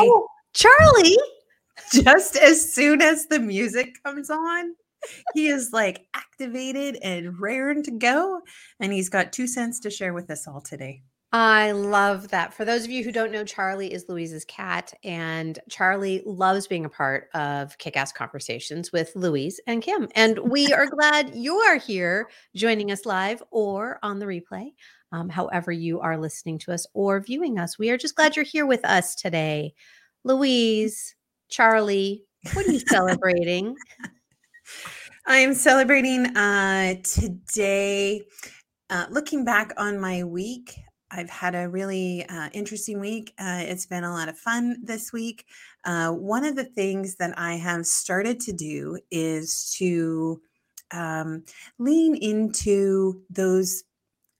Oh, Charlie, just as soon as the music comes on, he is like activated and raring to go. And he's got two cents to share with us all today. I love that. For those of you who don't know, Charlie is Louise's cat, and Charlie loves being a part of kick ass conversations with Louise and Kim. And we are glad you are here joining us live or on the replay, um, however, you are listening to us or viewing us. We are just glad you're here with us today. Louise, Charlie, what are you celebrating? I'm celebrating uh, today. Uh, looking back on my week, I've had a really uh, interesting week. Uh, it's been a lot of fun this week. Uh, one of the things that I have started to do is to um, lean into those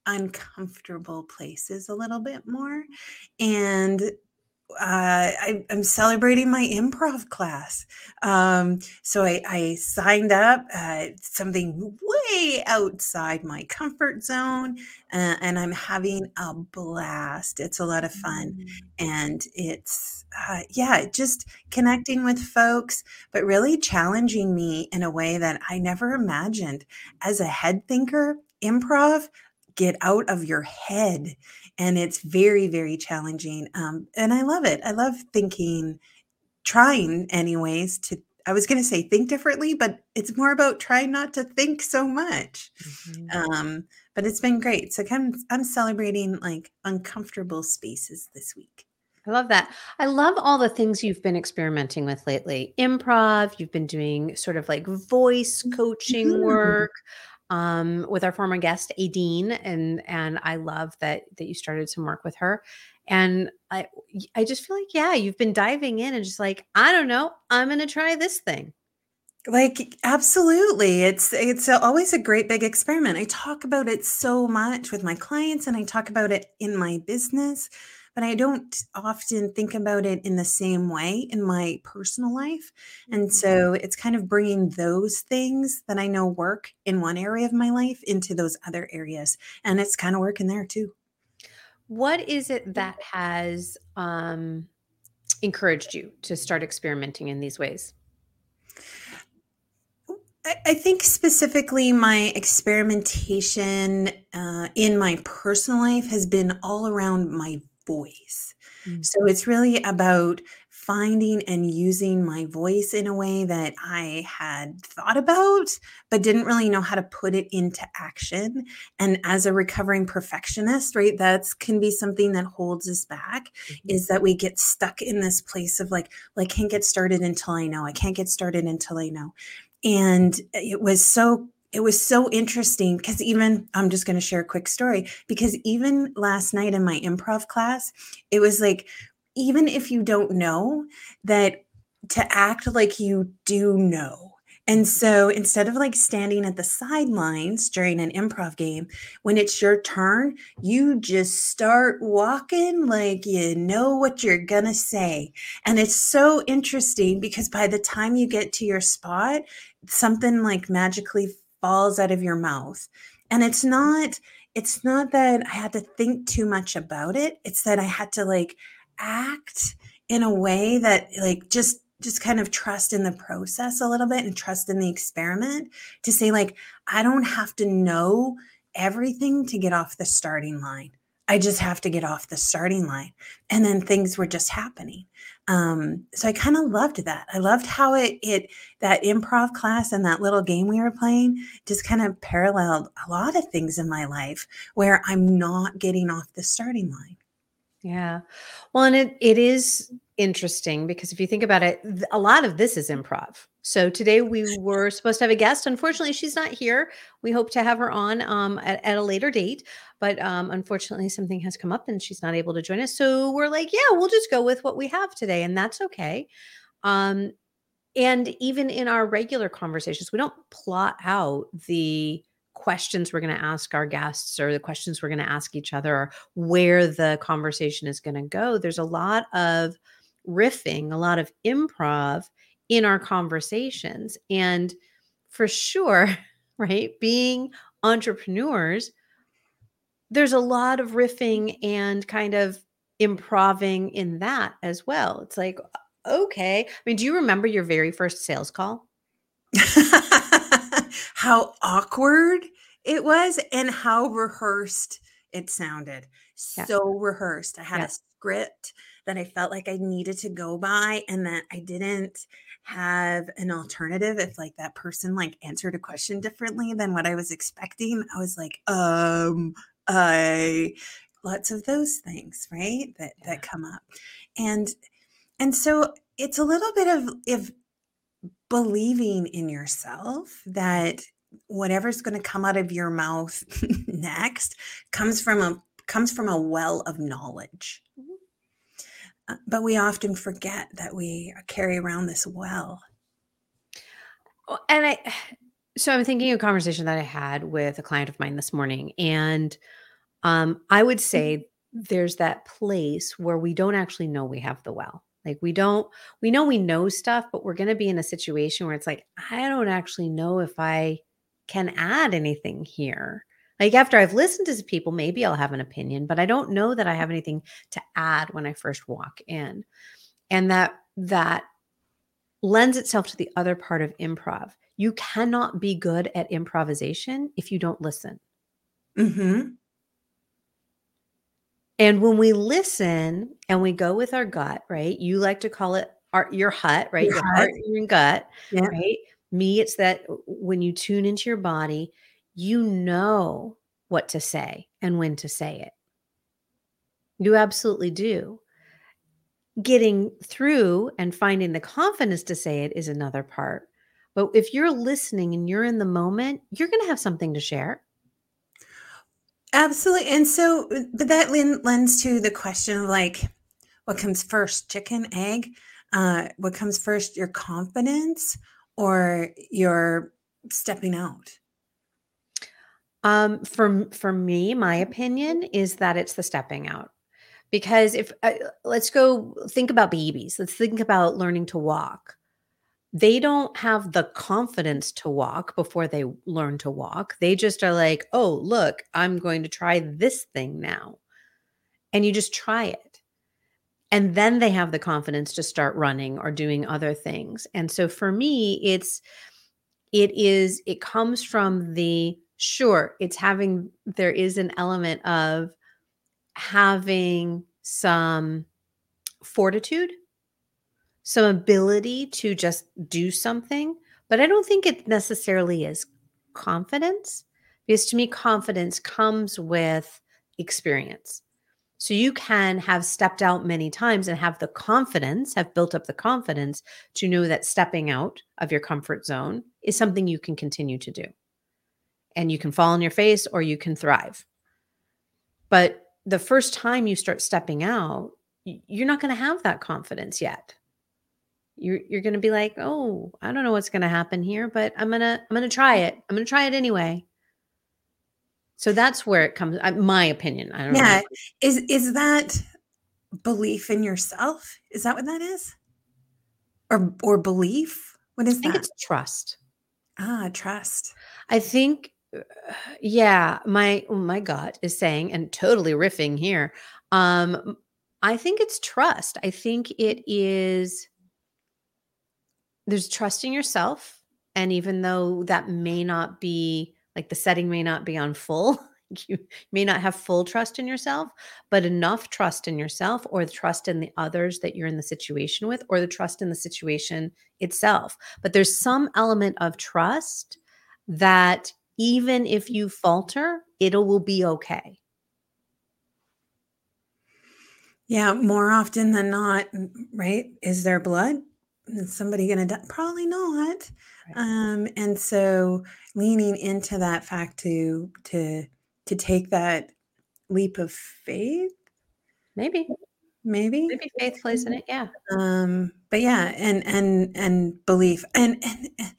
uncomfortable places a little bit more and uh, I, am celebrating my improv class. Um, so I, I, signed up, uh, something way outside my comfort zone, uh, and I'm having a blast. It's a lot of fun. Mm. And it's, uh, yeah, just connecting with folks, but really challenging me in a way that I never imagined. As a head thinker, improv, get out of your head and it's very very challenging um, and i love it i love thinking trying anyways to i was going to say think differently but it's more about trying not to think so much mm-hmm. um, but it's been great so I'm, I'm celebrating like uncomfortable spaces this week I love that. I love all the things you've been experimenting with lately. Improv, you've been doing sort of like voice coaching mm-hmm. work um, with our former guest Adine, and and I love that that you started some work with her. And I I just feel like yeah, you've been diving in and just like I don't know, I'm gonna try this thing. Like absolutely. It's it's always a great big experiment. I talk about it so much with my clients and I talk about it in my business but I don't often think about it in the same way in my personal life. And mm-hmm. so it's kind of bringing those things that I know work in one area of my life into those other areas. And it's kind of working there too. What is it that has um, encouraged you to start experimenting in these ways? I think specifically my experimentation uh, in my personal life has been all around my voice. Mm. So it's really about finding and using my voice in a way that I had thought about, but didn't really know how to put it into action. And as a recovering perfectionist, right, that's can be something that holds us back mm-hmm. is that we get stuck in this place of like, well, I can't get started until I know. I can't get started until I know. And it was so it was so interesting because even I'm just going to share a quick story because even last night in my improv class, it was like, even if you don't know, that to act like you do know. And so instead of like standing at the sidelines during an improv game, when it's your turn, you just start walking like you know what you're going to say. And it's so interesting because by the time you get to your spot, something like magically falls out of your mouth. And it's not it's not that I had to think too much about it. It's that I had to like act in a way that like just just kind of trust in the process a little bit and trust in the experiment to say like I don't have to know everything to get off the starting line. I just have to get off the starting line. And then things were just happening. Um, so I kind of loved that. I loved how it it that improv class and that little game we were playing just kind of paralleled a lot of things in my life where I'm not getting off the starting line. Yeah. Well, and it it is interesting because if you think about it, a lot of this is improv. So today we were supposed to have a guest. Unfortunately, she's not here. We hope to have her on um, at, at, a later date, but um, unfortunately, something has come up and she's not able to join us. So we're like, yeah, we'll just go with what we have today, and that's okay. Um, and even in our regular conversations, we don't plot out the questions we're going to ask our guests or the questions we're going to ask each other or where the conversation is going to go. There's a lot of riffing, a lot of improv in our conversations. And for sure, right, being entrepreneurs, there's a lot of riffing and kind of improving in that as well. It's like, okay. I mean, do you remember your very first sales call? how awkward it was and how rehearsed it sounded. Yeah. So rehearsed. I had Yeah. a script that I felt like I needed to go by and that I didn't have an alternative if like that person like answered a question differently than what I was expecting. I was like, um, I lots of those things, right? That Yeah. that come up. And and so it's a little bit of if believing in yourself that whatever's going to come out of your mouth next comes from a comes from a well of knowledge. Uh, But we often forget that we carry around this well. And I, so I'm thinking of a conversation that I had with a client of mine this morning, and um, I would say there's that place where we don't actually know we have the well. Like we don't, we know we know stuff, but we're going to be in a situation where it's like, I don't actually know if I can add anything here. Like after I've listened to people, maybe I'll have an opinion, but I don't know that I have anything to add when I first walk in. And that, that lends itself to the other part of improv. You cannot be good at improvisation if you don't listen. Mm-hmm. And when we listen and we go with our gut, right? You like to call it our, your hut, right? Your Your, heart, your gut, Yeah. right? Me, it's that when you tune into your body, you know what to say and when to say it. You absolutely do. Getting through and finding the confidence to say it is another part. But if you're listening and you're in the moment, you're going to have something to share. Absolutely. And so, but that lends to the question of like, what comes first, chicken, egg? Uh, what comes first, your confidence or your stepping out? Um, for for me, my opinion is that it's the stepping out. Because if uh, let's go think about babies, let's think about learning to walk. They don't have the confidence to walk before they learn to walk. They just are like, "Oh, look, I'm going to try this thing now." And you just try it. And then they have the confidence to start running or doing other things. And so for me, it's it is it comes from the sure it's having there is an element of having some fortitude some ability to just do something but i don't think it necessarily is confidence because to me confidence comes with experience. So you can have stepped out many times and have the confidence have built up the confidence to know that stepping out of your comfort zone is something you can continue to do and you can fall on your face or you can thrive. But the first time you start stepping out, you're not going to have that confidence yet. You're you're going to be like, "Oh, I don't know what's going to happen here, but I'm going to I'm going to try it. I'm going to try it anyway." So that's where it comes uh, my opinion. I don't Yeah. know. Is is that belief in yourself? Is that what that is? Or or belief? What is I think that? it's trust. Ah, trust. I think yeah, my my gut is saying and totally riffing here. Um I think it's trust. I think it is there's trust in yourself and even though that may not be like the setting may not be on full you may not have full trust in yourself but enough trust in yourself or the trust in the others that you're in the situation with or the trust in the situation itself but there's some element of trust that even if you falter it will be okay Yeah, more often than not, right? Is there blood? Is somebody going to die? Probably not. Right. Um, and so leaning into that fact to to to take that leap of faith, maybe maybe. maybe faith plays in it yeah Um, but yeah, and and and belief, and and and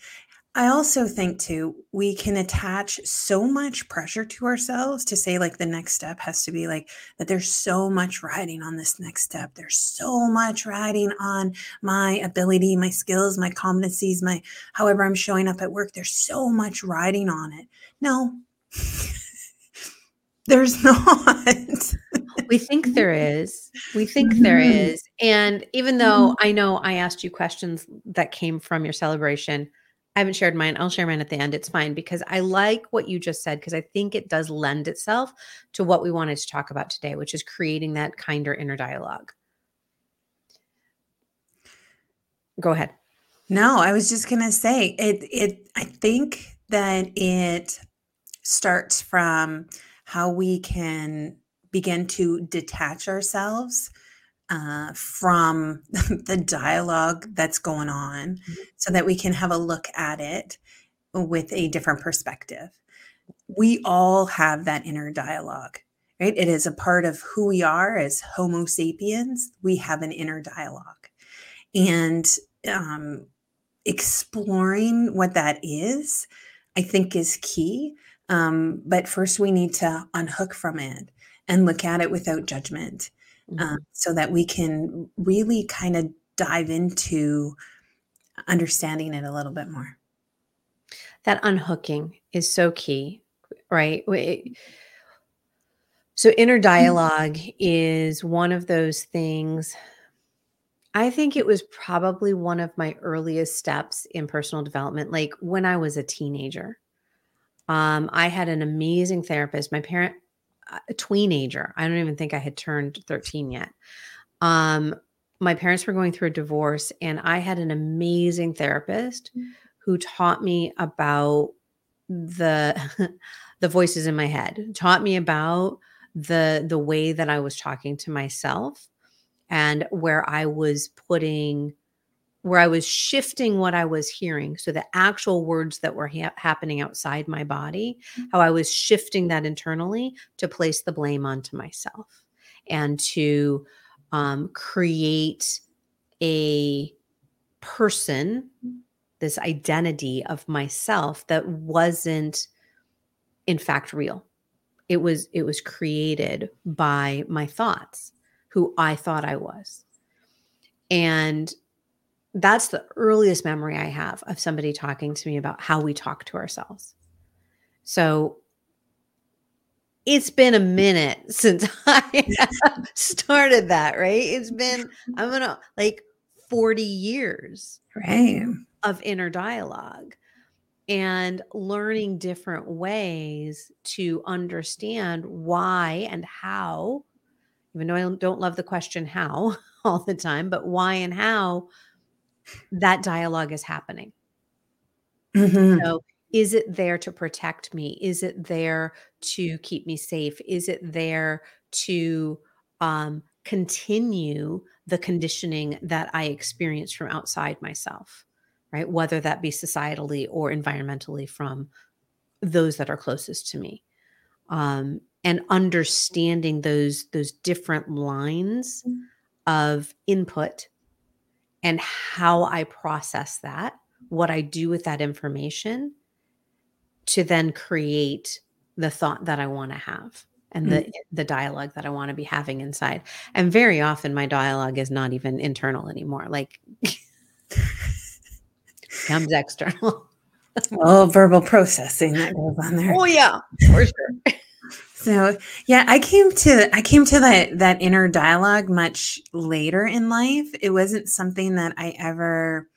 I also think too, we can attach so much pressure to ourselves to say like the next step has to be like that. There's so much riding on this next step. There's so much riding on my ability, my skills, my competencies, my however I'm showing up at work. There's so much riding on it. No. There's not. we think there is. We think there Mhm. is. And even though I know I asked you questions that came from your celebration, I haven't shared mine. I'll share mine at the end. It's fine because I like what you just said because I think it does lend itself to what we wanted to talk about today, which is creating that kinder inner dialogue. Go ahead. No, I was just gonna say it it I think that it starts from how we can begin to detach ourselves uh, from the dialogue that's going on Mhm. so that we can have a look at it with a different perspective. We all have that inner dialogue, right? It is a part of who we are as Homo sapiens. We have an inner dialogue. And um, exploring what that is, I think, is key. Um, but first, we need to unhook from it and look at it without judgment Mhm. uh, so that we can really kind of dive into understanding it a little bit more. That unhooking is so key, right? So, inner dialogue is one of those things. I think it was probably one of my earliest steps in personal development, like when I was a teenager. Um, I had an amazing therapist. My parent, a teenager, I don't even think I had turned 13 yet. Um, my parents were going through a divorce, and I had an amazing therapist who taught me about the the voices in my head, taught me about the the way that I was talking to myself and where I was putting where I was shifting what I was hearing. So the actual words that were ha- happening outside my body, how I was shifting that internally to place the blame onto myself and to um, create a person, this identity of myself that wasn't in fact real. It was it was created by my thoughts, who I thought I was. And that's the earliest memory I have of somebody talking to me about how we talk to ourselves. So it's been a minute since I started that, right? It's been, I'm gonna like 40 years Right. of inner dialogue and learning different ways to understand why and how, even though I don't love the question how all the time, but why and how that dialogue is happening. Mhm. So, is it there to protect me? Is it there to keep me safe? Is it there to um, continue the conditioning that I experience from outside myself, right? Whether that be societally or environmentally from those that are closest to me. Um, and understanding those those different lines of input and how I process that, what I do with that information to then create the thought that I want to have and the mm. the dialogue that I want to be having inside. And very often my dialogue is not even internal anymore. Like comes external. Oh, verbal processing that goes on there. oh yeah, for sure. So yeah, I came to I came to that that inner dialogue much later in life. It wasn't something that I ever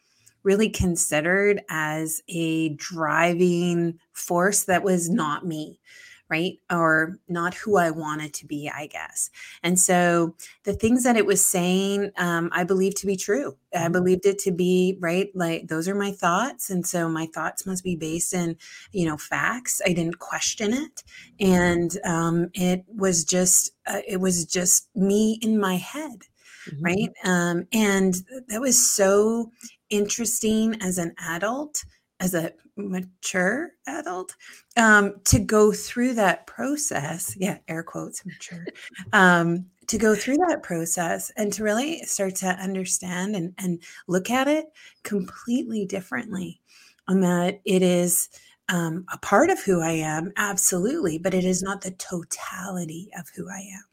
really considered as a driving force that was not me, right? Or not who I wanted to be, I guess. And so the things that it was saying, um, I believed to be true. I Mhm. believed it to be right. Like those are my thoughts, and so my thoughts must be based in, you know, facts. I didn't question it and um, it was just uh, it was just me in my head Mhm. right um, and that was so interesting as an adult as a mature adult um, to go through that process yeah air quotes mature um, to go through that process and to really start to understand and, and look at it completely differently on that it is um, a part of who I am, absolutely, but it is not the totality of who I am.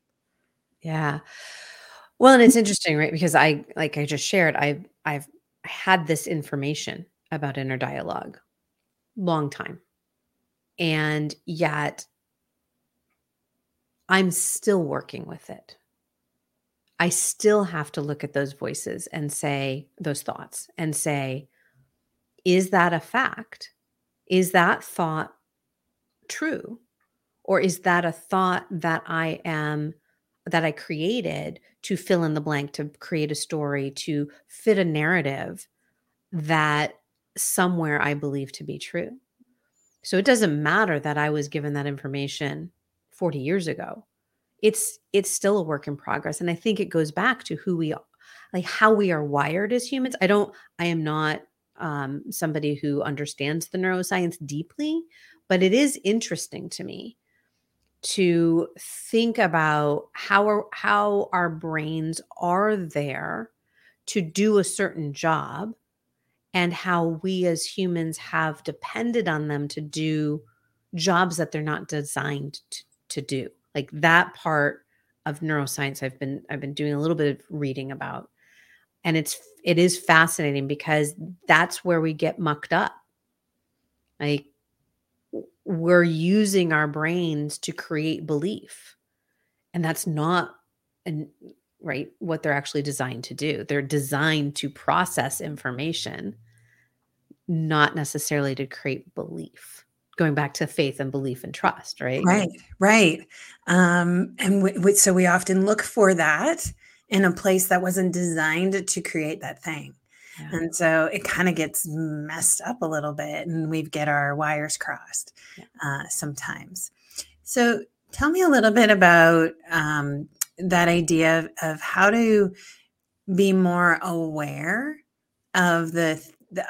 Yeah. Well, and it's interesting, right? Because I, like I just shared, I've I've had this information about inner dialogue long time, and yet I'm still working with it. I still have to look at those voices and say, those thoughts and say, is that a fact? Is that thought true? Or is that a thought that I am, that I created to fill in the blank, to create a story, to fit a narrative that somewhere I believe to be true? So it doesn't matter that I was given that information 40 years ago. It's it's still a work in progress and I think it goes back to who we are, like how we are wired as humans. I don't I am not um, somebody who understands the neuroscience deeply, but it is interesting to me to think about how our, how our brains are there to do a certain job and how we as humans have depended on them to do jobs that they're not designed to, to do. Like that part of neuroscience i've been i've been doing a little bit of reading about. And it's it is fascinating because that's where we get mucked up. Like we're using our brains to create belief. And that's not and right what they're actually designed to do. They're designed to process information not necessarily to create belief going back to faith and belief and trust right right right um and we, we, so we often look for that in a place that wasn't designed to create that thing yeah. and so it kind of gets messed up a little bit and we get our wires crossed yeah. uh, sometimes so tell me a little bit about um, that idea of, of how to be more aware of the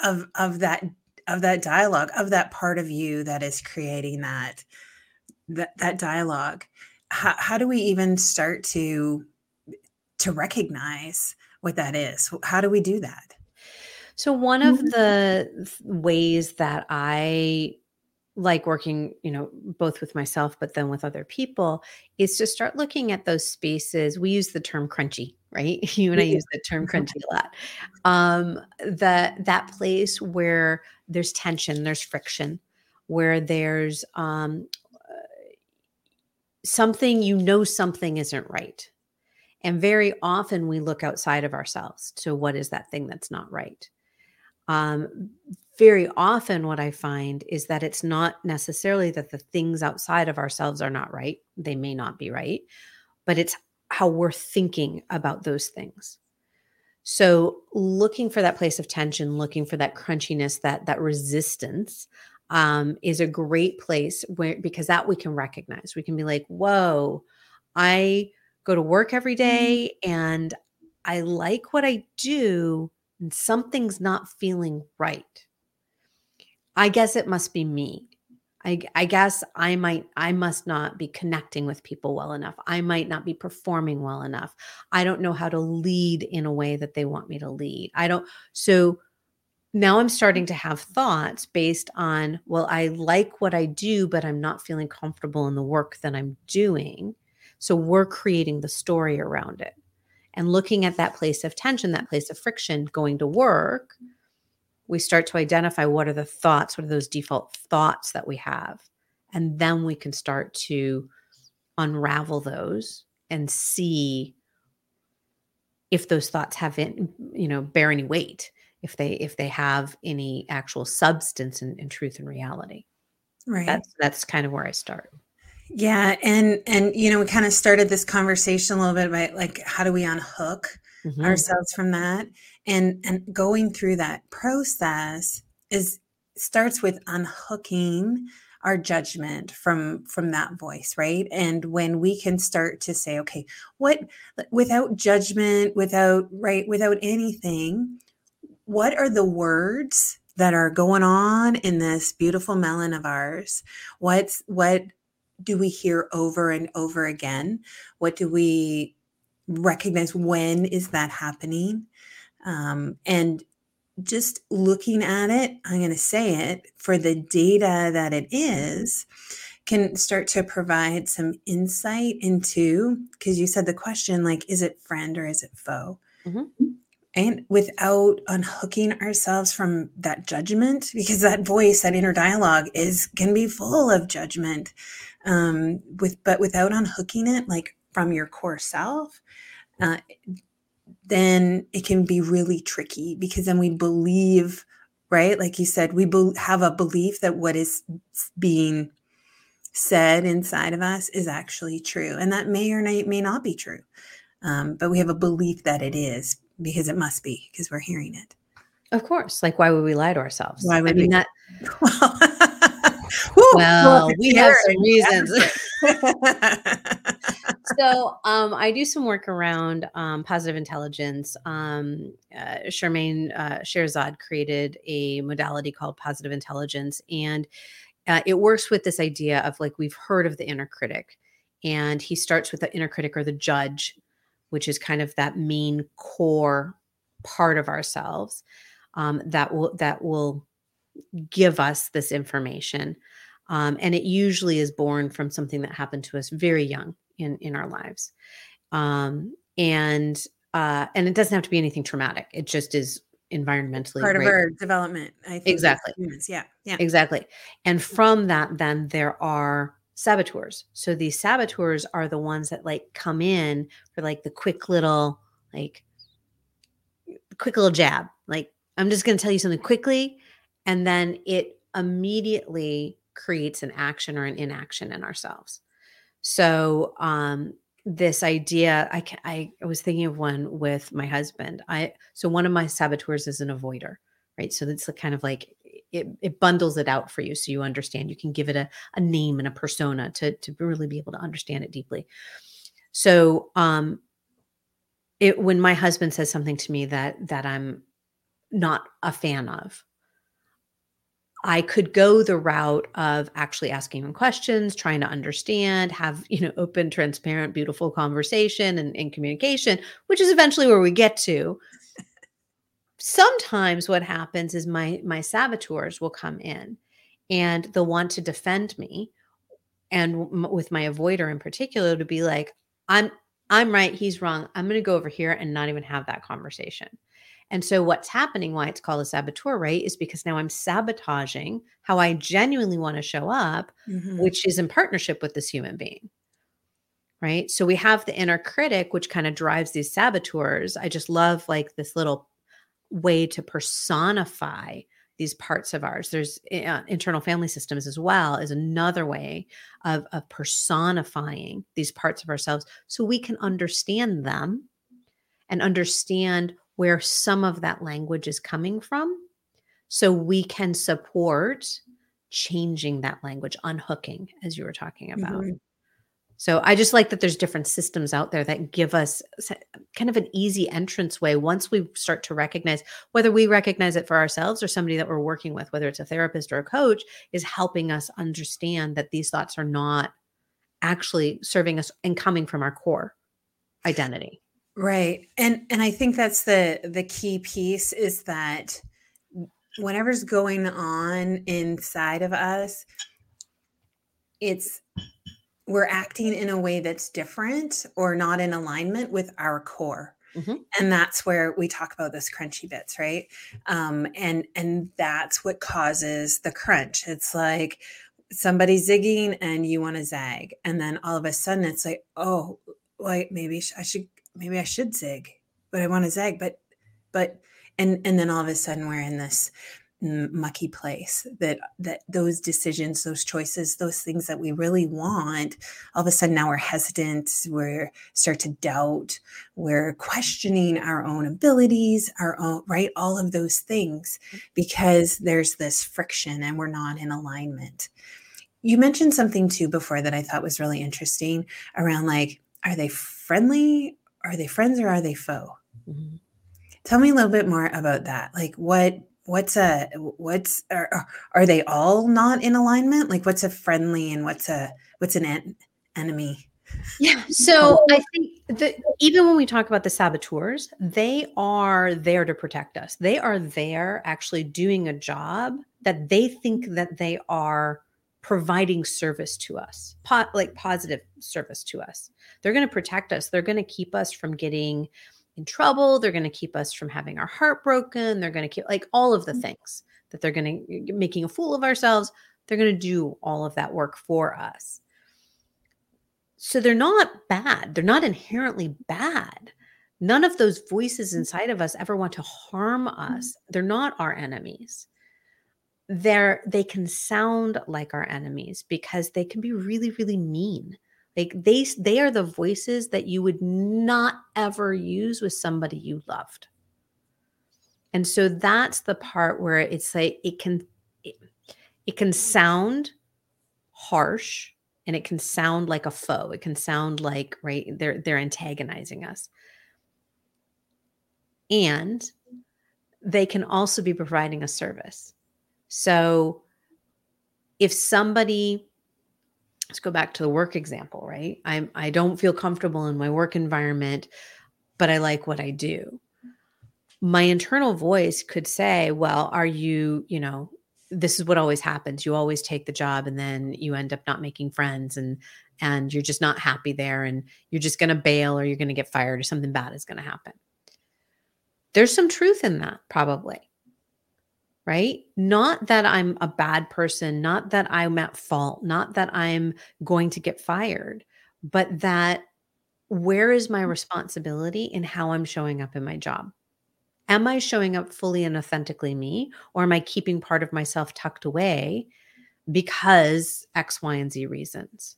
of of that of that dialogue of that part of you that is creating that that that dialogue how, how do we even start to to recognize what that is? How do we do that? So one of mm-hmm. the ways that i like working you know both with myself but then with other people is to start looking at those spaces. We use the term crunchy right? You and i use the term crunchy a lot. Um that that place where there's tension there's friction where there's um something you know something isn't right. And very often we look outside of ourselves to what is that thing that's not right. Um, very often what I find is that it's not necessarily that the things outside of ourselves are not right. They may not be right, but it's how we're thinking about those things. So looking for that place of tension, looking for that crunchiness, that that resistance um, is a great place where because that we can recognize. We can be like, whoa, I go to work every mm-hmm. and I like what I do, and something's not feeling right I guess it must be me. I, I, guess I might, I must not be connecting with people well enough. I might not be performing well enough. I don't know how to lead in a way that they want me to lead. I don't. So now I'm starting to have thoughts based on, well, I like what I do, but I'm not feeling comfortable in the work that I'm doing. So we're creating the story around it and looking at that place of tension, that place of friction, going to work we start to identify what are the thoughts, what are those default thoughts that we have. And then we can start to unravel those and see if those thoughts have not you know bear any weight if they if they have any actual substance and, and truth and reality right that's that's kind of where i start yeah and and you know we kind of started this conversation a little bit about like how do we unhook mm-hmm. ourselves from that and and going through that process is starts with unhooking our judgment from from that voice right? And when we can start to say okay what without judgment without right without anything what are the words that are going on in this beautiful melon of ours? What's what do we hear over and over again? What do we recognize? When is that happening um, and just looking at it i'm going to say it for the data that it is can start to provide some insight into because you said the question like is it friend or is it foe mm-hmm. and without unhooking ourselves from that judgment because that voice that inner dialogue is can be full of judgment um, with but without unhooking it like from your core self, uh, then it can be really tricky because then we believe, right? Like you said, we be- have a belief that what is being said inside of us is actually true, and that may or may not be true. Um, but we have a belief that it is because it must be because we're hearing it. Of course. Like, why would we lie to ourselves? Why would I mean, we? that, Woo, well, look, we have some reasons. so um, I do some work around um, positive intelligence. Um, uh, Chamine uh, Shirzad created a modality called positive intelligence, and uh, it works with this idea of like we've heard of the inner critic, and he starts with the inner critic or the judge, which is kind of that main core part of ourselves um, that will that will give us this information. Um, and it usually is born from something that happened to us very young in in our lives. Um and uh and it doesn't have to be anything traumatic. It just is environmentally part of our development. I think Exactly. Yeah, yeah. exactly. And from that then there are saboteurs. So these saboteurs are the ones that like come in for like the quick little like quick little jab. Like i'm just going to tell you something quickly and then it immediately creates an action or an inaction in ourselves so um this idea I, ca- I was thinking of one with my husband. I so one of my saboteurs is an avoider right? So like kind of like it, it bundles it out for you so you understand. You can give it a, a name and a persona to to really be able to understand it deeply. So um it when my husband says something to me that that i'm not a fan of I could go the route of actually asking him questions, trying to understand, have, you know, open, transparent, beautiful conversation and, and communication, which is eventually where we get to. Sometimes what happens is my my saboteurs will come in and they'll want to defend me. And with my avoider in particular, to be like, I'm I'm right, he's wrong. I'm gonna go over here and not even have that conversation. And so what's happening, why it's called a saboteur, right, is because now I'm sabotaging how I genuinely want to show up, Mhm. which is in partnership with this human being. Right. So we have the inner critic, which kind of drives these saboteurs. I just love like this little way to personify these parts of ours. There's uh, internal family systems as well, is another way of, of personifying these parts of ourselves so we can understand them and understand where some of that language is coming from. So we can support changing that language unhooking as you were talking about. Mhm. so i just like that there's different systems out there that give us kind of an easy entrance way once we start to recognize whether we recognize it for ourselves or somebody that we're working with whether it's a therapist or a coach is helping us understand that these thoughts are not actually serving us and coming from our core identity Right. And and I think that's the the key piece is that whatever's going on inside of us, it's we're acting in a way that's different or not in alignment with our core. Mhm. And that's where we talk about those crunchy bits, right? Um, and and that's what causes the crunch. It's like somebody's zigging and you want to zag, and then all of a sudden it's like, oh, like maybe I should maybe I should zig, but I want to zag, but but and and then all of a sudden we're in this mucky place that that those decisions, those choices, those things that we really want, all of a sudden now we're hesitant, we're start to doubt, we're questioning our own abilities, our own right, all of those things because there's this friction and we're not in alignment. You mentioned something too before that I thought was really interesting around like, are they friendly? Are they friends or are they foe? Mhm. Tell me a little bit more about that. Like what what's a what's are, are- are they all not in alignment? Like what's a friendly and what's a what's an en- enemy? Yeah. So I think that even when we talk about the saboteurs, they are there to protect us. They are there actually doing a job that they think that they are providing service to us, po- like positive service to us. They're going to protect us. They're going to keep us from getting in trouble. They're going to keep us from having our heart broken. They're going to keep like all of the mm. things that they're going to making a fool of ourselves. They're going to do all of that work for us. So they're not bad. They're not inherently bad. None of those voices mm. inside of us ever want to harm mm. us. They're not our enemies. They're they can sound like our enemies because they can be really really mean. Like they they are the voices that you would not ever use with somebody you loved. And so that's the part where it's like it can it, it can sound harsh and it can sound like a foe. It can sound like right they're they're antagonizing us. And they can also be providing a service. So if somebody let's go back to the work example, right? I'm I don't feel comfortable in my work environment, but I like what I do. My internal voice could say, well, are you, you know, this is what always happens. You always take the job and then you end up not making friends and and you're just not happy there and you're just going to bail or you're going to get fired or something bad is going to happen. There's some truth in that probably. Right? Not that I'm a bad person, not that I'm at fault, not that I'm going to get fired, but that where is my mm. responsibility in how I'm showing up in my job? am I showing up fully and authentically me, or am I keeping part of myself tucked away because X, Y, and Z reasons?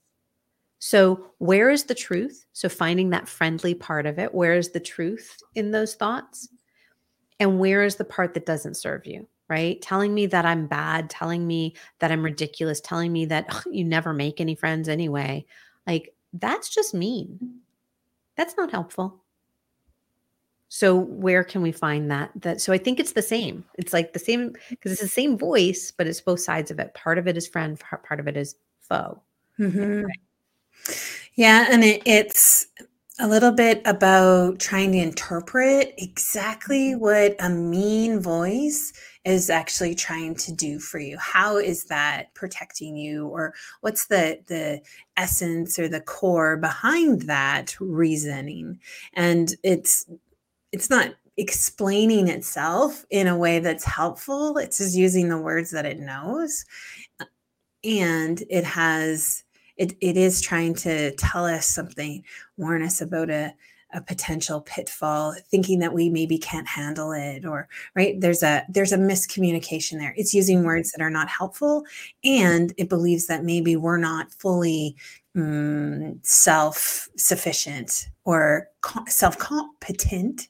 So, where is the truth? So, finding that friendly part of it, where is the truth in those thoughts? And where is the part that doesn't serve you, right? Telling me that I'm bad, telling me that I'm ridiculous, telling me that ugh, you never make any friends anyway. Like, that's just mean. That's not helpful. So where can we find that? That so I think it's the same. It's like the same because it's the same voice, but it's both sides of it. Part of it is friend, part of it is foe. Mm-hmm. Yeah, and it, it's a little bit about trying to interpret exactly mm-hmm. what a mean voice is actually trying to do for you how is that protecting you or what's the the essence or the core behind that reasoning and it's it's not explaining itself in a way that's helpful. It's just using the words that it knows. And it has it it is trying to tell us something, warn us about a a potential pitfall thinking that we maybe can't handle it or right there's a there's a miscommunication there it's using words that are not helpful and it believes that maybe we're not fully um, self sufficient or co- self competent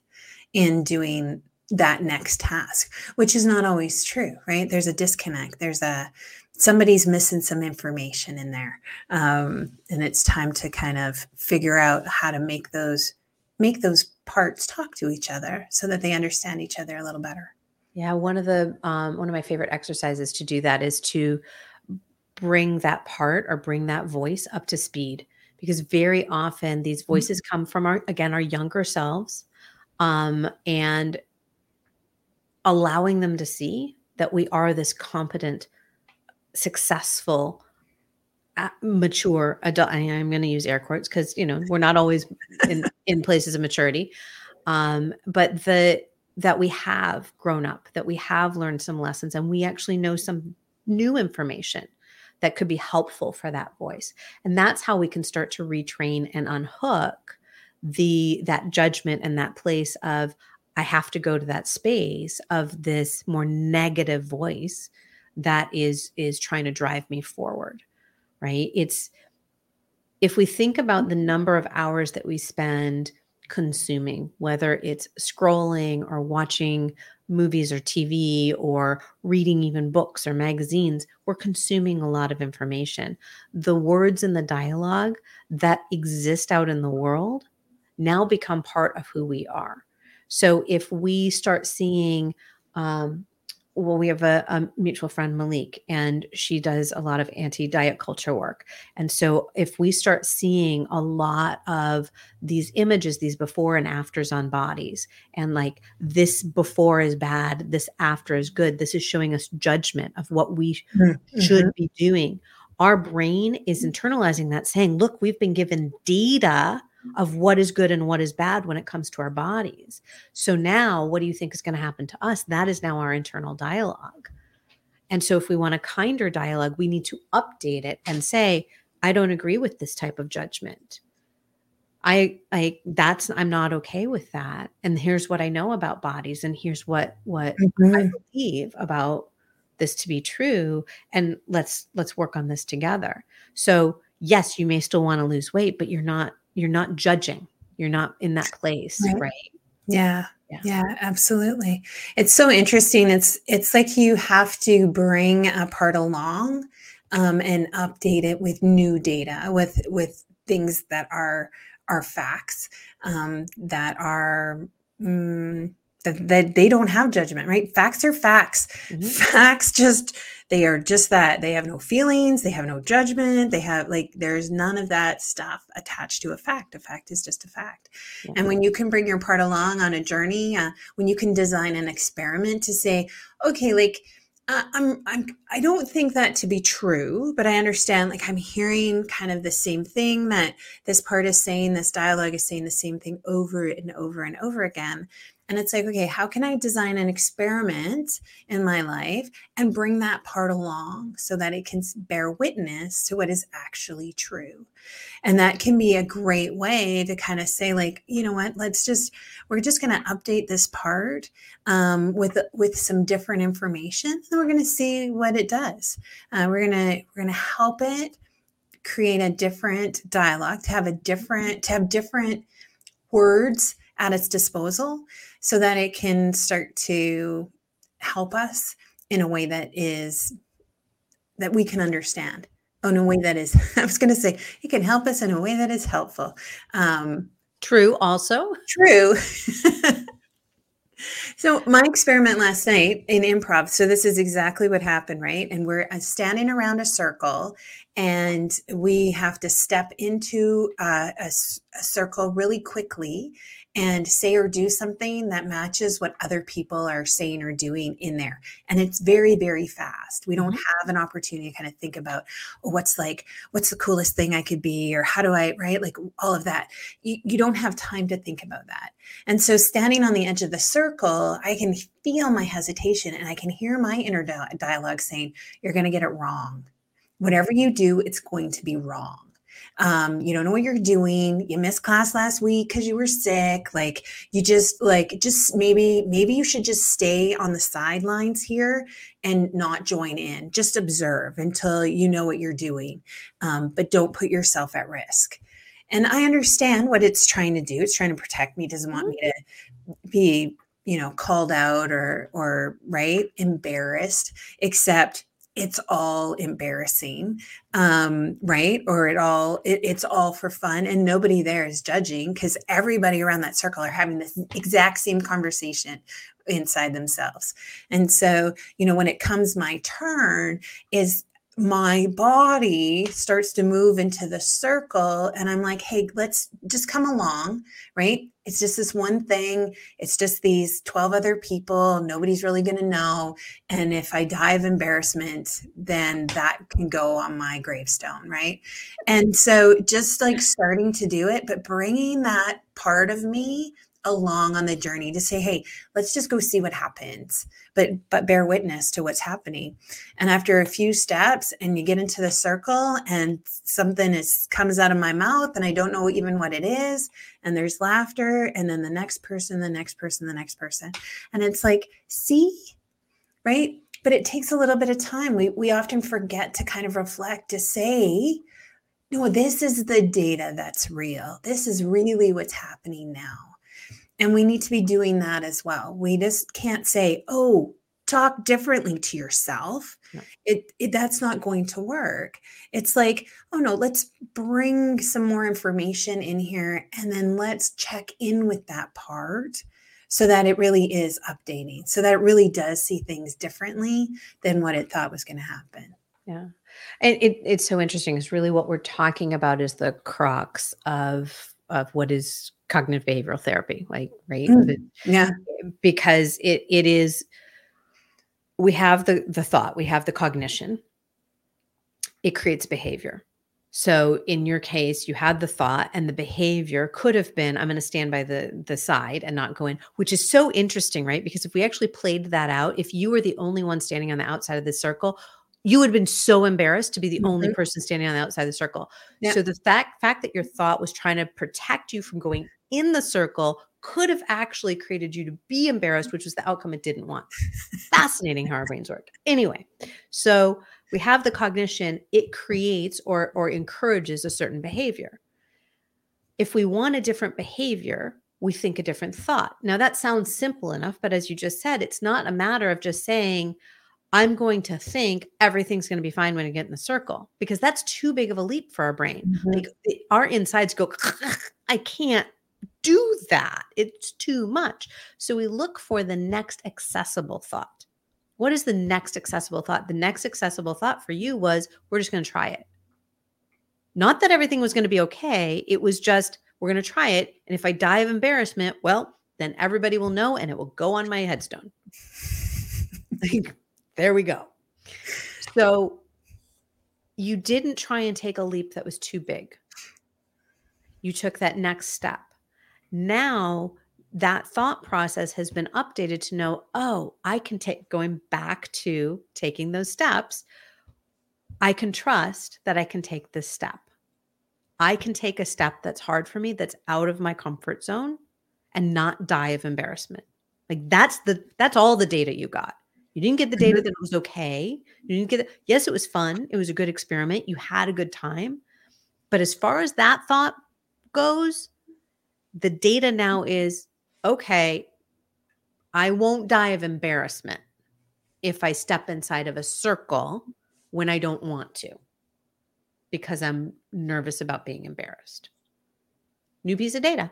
in doing that next task, which is not always true, right? There's a disconnect. There's a somebody's missing some information in there, um, and it's time to kind of figure out how to make those make those parts talk to each other so that they understand each other a little better. Yeah, one of the um, one of my favorite exercises to do that is to bring that part or bring that voice up to speed because very often these mm-hmm. voices come from our again our younger selves um, and allowing them to see that we are this competent, successful, mature adult. I'm going to use air quotes because you know we're not always in in places of maturity, um, but the that we have grown up, that we have learned some lessons, and we actually know some new information that could be helpful for that voice. And that's how we can start to retrain and unhook the that judgment and that place of I have to go to that space of this more negative voice that is is trying to drive me forward right it's if we think about the number of hours that we spend consuming whether it's scrolling or watching movies or TV or reading even books or magazines, we're consuming a lot of information. The words and the dialogue that exist out in the world now become part of who we are. So if we start seeing, um, well, we have a, a, mutual friend, Malik, and she does a lot of anti diet culture work. And so, if we start seeing a lot of these images, these before and afters on bodies, and like this before is bad, this after is good, this is showing us judgment of what we mm-hmm. should be doing. Our brain is internalizing that, saying, Look, we've been given data of what is good and what is bad when it comes to our bodies. So now, what do you think is going to happen to us? That is now our internal dialogue. And so, if we want a kinder dialogue, we need to update it and say, I don't agree with this type of judgment. I I that's I'm not okay with that. And here's what I know about bodies and here's what what mm-hmm. I believe about this to be true and let's let's work on this together. So, yes, you may still want to lose weight, but you're not you're not judging. You're not in that place, right? right? Yeah. Yeah. yeah. absolutely. It's so interesting. It's it's like you have to bring a part along um, and update it with new data, with with things that are are facts um, that are mm, that, that they don't have judgment right? Facts are facts. Mm-hmm. facts just they are just that. They have no feelings. They have no judgment. They have like there's none of that stuff attached to a fact. A fact is just a fact. Yeah. and when you can bring your part along on a journey uh, when you can design an experiment to say okay like uh, I'm, I'm, I don't think that to be true, but I understand, like, I'm hearing kind of the same thing that this part is saying, this dialogue is saying the same thing over and over and over again. And it's like, okay, how can I design an experiment in my life and bring that part along so that it can bear witness to what is actually true? And that can be a great way to kind of say, like, you know what, let's just, we're just going to update this part um, with, with some different information and we're going to see what it does. Uh, we're going to, we're going to help it create a different dialogue, to have a different, to have different words at its disposal so that it can start to help us in a way that is that we can understand in a way that is i was going to say it can help us in a way that is helpful. Um, true also. true. So my experiment last night in improv so this is exactly what happened right? And we're uh, standing around a circle and we have to step into uh, a, a, circle really quickly and say or do something that matches what other people are saying or doing in there. And it's very, very fast. We don't mm-hmm. have an opportunity to kind of think about oh, what's like, what's the coolest thing I could be, or how do I, right? Like all of that. You, you don't have time to think about that. And so standing on the edge of the circle, I can feel my hesitation and I can hear my inner dialogue saying, You're going to get it wrong. Whatever you do, it's going to be wrong um, you don't know what you're doing. You missed class last week because you were sick. Like you just like just maybe maybe you should just stay on the sidelines here and not join in. Just observe until you know what you're doing um, but don't put yourself at risk. And i understand what it's trying to do. It's trying to protect me. Doesn't want mm-hmm. me to be you know called out or or right embarrassed except it's all embarrassing um, right? Or it all it, it's all for fun and nobody there is judging because everybody around that circle are having this exact same conversation inside themselves. And so you know when it comes my turn is my body starts to move into the circle and i'm like hey let's just come along right? It's just this one thing. It's just these 12 other people. Nobody's really going to know. And if i die of embarrassment then that can go on my gravestone right? And so just like starting to do it but bringing that part of me along on the journey to say hey let's just go see what happens but but bear witness to what's happening. And after a few steps and you get into the circle and something is comes out of my mouth and i don't know even what it is and there's laughter and then the next person the next person the next person. And it's like see? Right? But it takes a little bit of time. We we often forget to kind of reflect to say no this is the data that's real. This is really what's happening now and we need to be doing that as well. We just can't say, oh, talk differently to yourself. No. It, it that's not going to work. It's like, oh no, let's bring some more information in here and then let's check in with that part so that it really is updating, so that it really does see things differently than what it thought was going to happen. Yeah. And it, it's so interesting. It's really what we're talking about is the crux of of what is cognitive behavioral therapy like right mm, yeah because it it is we have the the thought we have the cognition it creates behavior so in your case you had the thought and the behavior could have been i'm going to stand by the the side and not go in which is so interesting right because if we actually played that out if you were the only one standing on the outside of the circle you would have been so embarrassed to be the only Mhm. person standing on the outside of the circle. Yeah. So the fact fact that your thought was trying to protect you from going in the circle could have actually created you to be embarrassed, which was the outcome it didn't want. Fascinating how our brains work. Anyway, so we have the cognition, it creates or or encourages a certain behavior. If we want a different behavior, we think a different thought. Now that sounds simple enough, but as you just said, it's not a matter of just saying I'm going to think everything's going to be fine when I get in the circle because that's too big of a leap for our brain. Mhm. Like our insides go, I can't do that. It's too much. So we look for the next accessible thought. What is the next accessible thought? The next accessible thought for you was, we're just going to try it. Not that everything was going to be okay. It was just, we're going to try it. And if I die of embarrassment, well, then everybody will know and it will go on my headstone. There we go. So you didn't try and take a leap that was too big. You took that next step. Now that thought process has been updated to know, oh, I can take going back to taking those steps. I can trust that I can take this step. I can take a step that's hard for me, that's out of my comfort zone and not die of embarrassment. Like that's the that's all the data you got. You didn't get the data mm-hmm. that it was okay. You didn't get it. Yes, it was fun. It was a good experiment. You had a good time. But as far as that thought goes, the data now mm-hmm. is okay, I won't die of embarrassment if I step inside of a circle when I don't want to because I'm nervous about being embarrassed. New piece of data.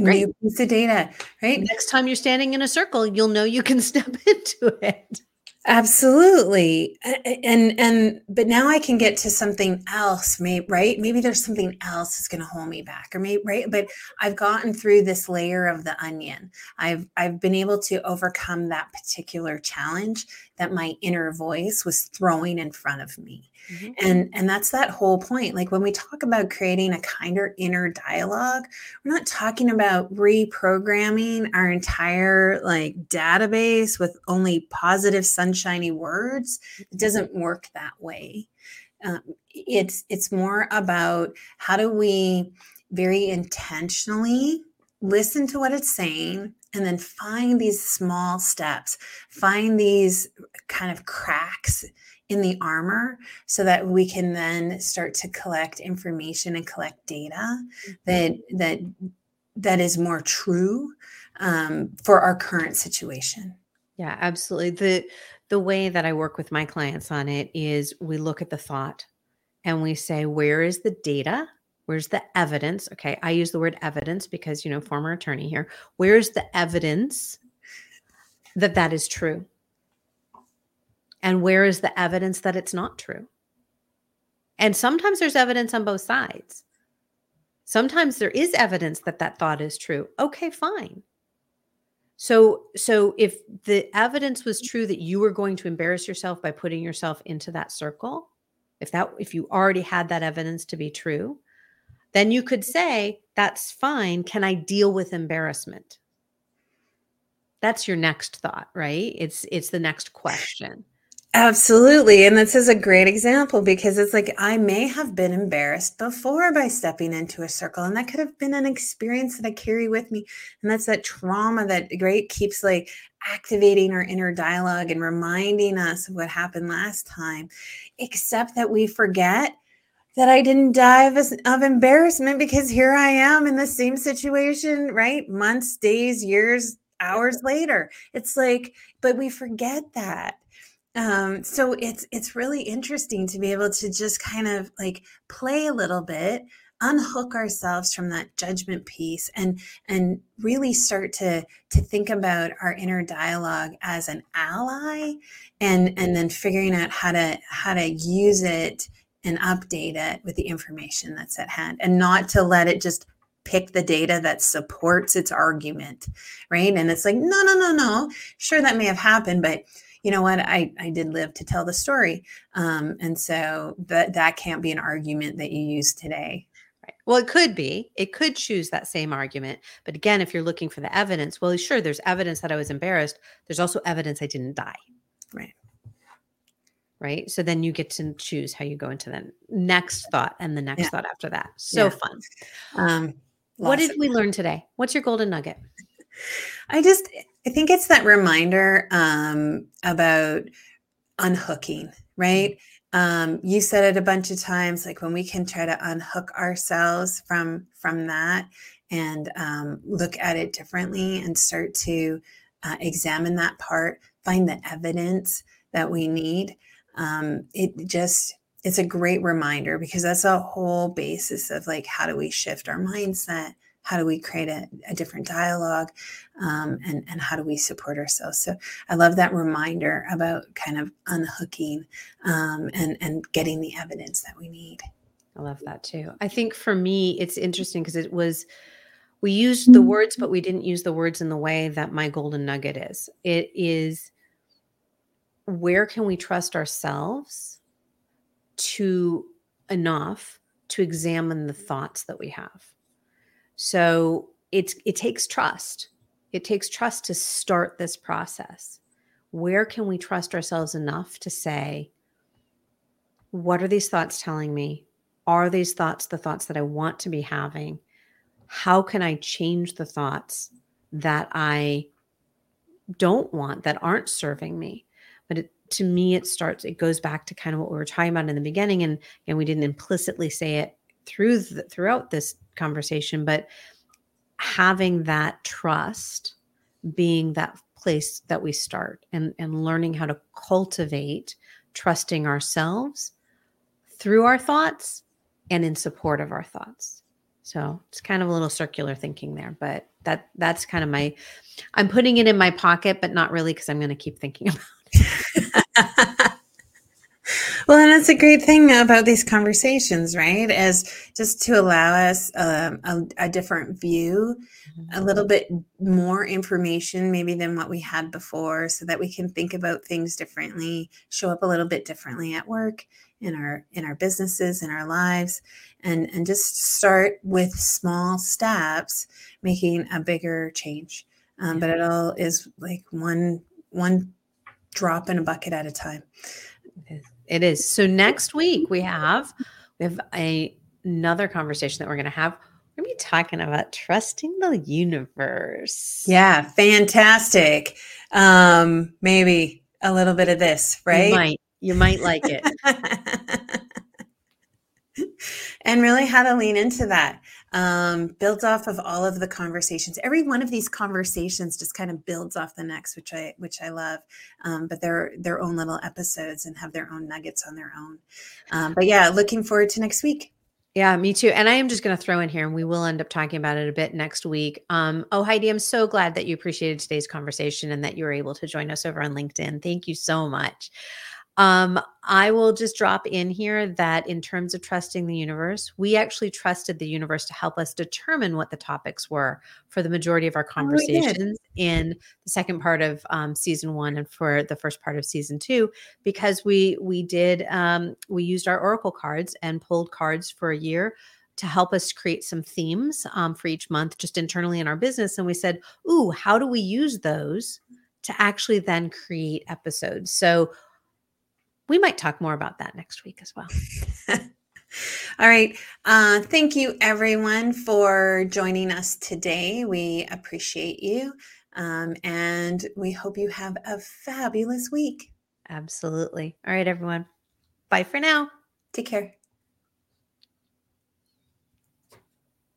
Great. New piece of data, right? Next time you're standing in a circle, you'll know you can step into it. Absolutely. And and but now I can get to something else, maybe right? Maybe there's something else that's going to hold me back or maybe right, but I've gotten through this layer of the onion. I've I've been able to overcome that particular challenge that my inner voice was throwing in front of me. And and that's that whole point. Like when we talk about creating a kinder inner dialogue, we're not talking about reprogramming our entire like database with only positive sunshiny words. It doesn't work that way. Um, it's it's more about how do we very intentionally listen to what it's saying and then find these small steps find these kind of cracks in the armor so that we can then start to collect information and collect data that that that is more true um, for our current situation. Yeah, absolutely. The the way that I work with my clients on it is we look at the thought and we say, where is the data? Where's the evidence? Okay, I use the word evidence because, you know, former attorney here. Where's the evidence that that is true? And where is the evidence that it's not true? And sometimes there's evidence on both sides. Sometimes there is evidence that that thought is true. Okay, fine. So so if the evidence was true that you were going to embarrass yourself by putting yourself into that circle, if that if you already had that evidence to be true, then you could say that's fine, can I deal with embarrassment? That's your next thought, right? It's it's the next question. Absolutely. And this is a great example because it's like I may have been embarrassed before by stepping into a circle. And that could have been an experience that I carry with me. And that's that trauma that great keeps like activating our inner dialogue and reminding us of what happened last time, except that we forget that I didn't die of, of embarrassment because here I am in the same situation, right? Months, days, years, hours later. It's like, but we forget that um so it's it's really interesting to be able to just kind of like play a little bit unhook ourselves from that judgment piece and and really start to to think about our inner dialogue as an ally and and then figuring out how to how to use it and update it with the information that's at hand and not to let it just pick the data that supports its argument right? And it's like no no no no. Sure that may have happened but you know what i i did live to tell the story um, and so that that can't be an argument that you use today Right. Well, it could be. It could choose that same argument. But again, if you're looking for the evidence, well, sure, there's evidence that I was embarrassed. There's also evidence I didn't die. Right. right? So then you get to choose how you go into the next thought and the next yeah. thought after that. So yeah. fun. Um, what did we learn today? What's your golden nugget? I just, I think it's that reminder um, about unhooking, right? Um, you said it a bunch of times, like when we can try to unhook ourselves from from that and um, look at it differently and start to uh, examine that part, find the evidence that we need. Um, it just it's a great reminder because that's a whole basis of like how do we shift our mindset how do we create a, a different dialogue um, and, and how do we support ourselves? So i love that reminder about kind of unhooking um, and, and getting the evidence that we need. I love that too. I think for me it's interesting because it was we used the words but we didn't use the words in the way that my golden nugget is. It is where can we trust ourselves to enough to examine the thoughts that we have so it's it takes trust. It takes trust to start this process. Where can we trust ourselves enough to say, what are these thoughts telling me? Are these thoughts the thoughts that I want to be having? How can I change the thoughts that I don't want, that aren't serving me? But it, to me, it starts, it goes back to kind of what we were talking about in the beginning. And, and we didn't implicitly say it through the, throughout this conversation, but having that trust being that place that we start and, and learning how to cultivate trusting ourselves through our thoughts and in support of our thoughts. So it's kind of a little circular thinking there, but that that's kind of my I'm putting it in my pocket, but not really because I'm going to keep thinking about it. Well, and that's a great thing about these conversations, right? Is just to allow us um, a, a, different view, a mm-hmm. little bit more information, maybe than what we had before, so that we can think about things differently, show up a little bit differently at work, in our in our businesses, in our lives, and and just start with small steps, making a bigger change. Um, but it all is like one one drop in a bucket at a time. It is. So next week we have we have a, another conversation that we're going to have. We're going to be talking about trusting the universe. Yeah, fantastic. Um, maybe a little bit of this, right? You might. You might like it. and really how to lean into that um, builds off of all of the conversations. Every one of these conversations just kind of builds off the next, which I which I love. Um, but they're their own little episodes and have their own nuggets on their own. Um, but yeah, looking forward to next week. Yeah, me too. And I am just going to throw in here, and we will end up talking about it a bit next week. Um, oh, Heidi, I'm so glad that you appreciated today's conversation and that you were able to join us over on LinkedIn. Thank you so much. Um, I will just drop in here that in terms of trusting the universe, we actually trusted the universe to help us determine what the topics were for the majority of our oh, conversations oh, in the second part of um, season one and for the first part of season two, because we we did um, we used our oracle cards and pulled cards for a year to help us create some themes um, for each month just internally in our business. And we said ooh how do we use those to actually then create episodes? So we might talk more about that next week as well. All right. Uh, thank you, everyone, for joining us today. We appreciate you. Um, and we hope you have a fabulous week. Absolutely. All right, everyone. Bye for now. Take care.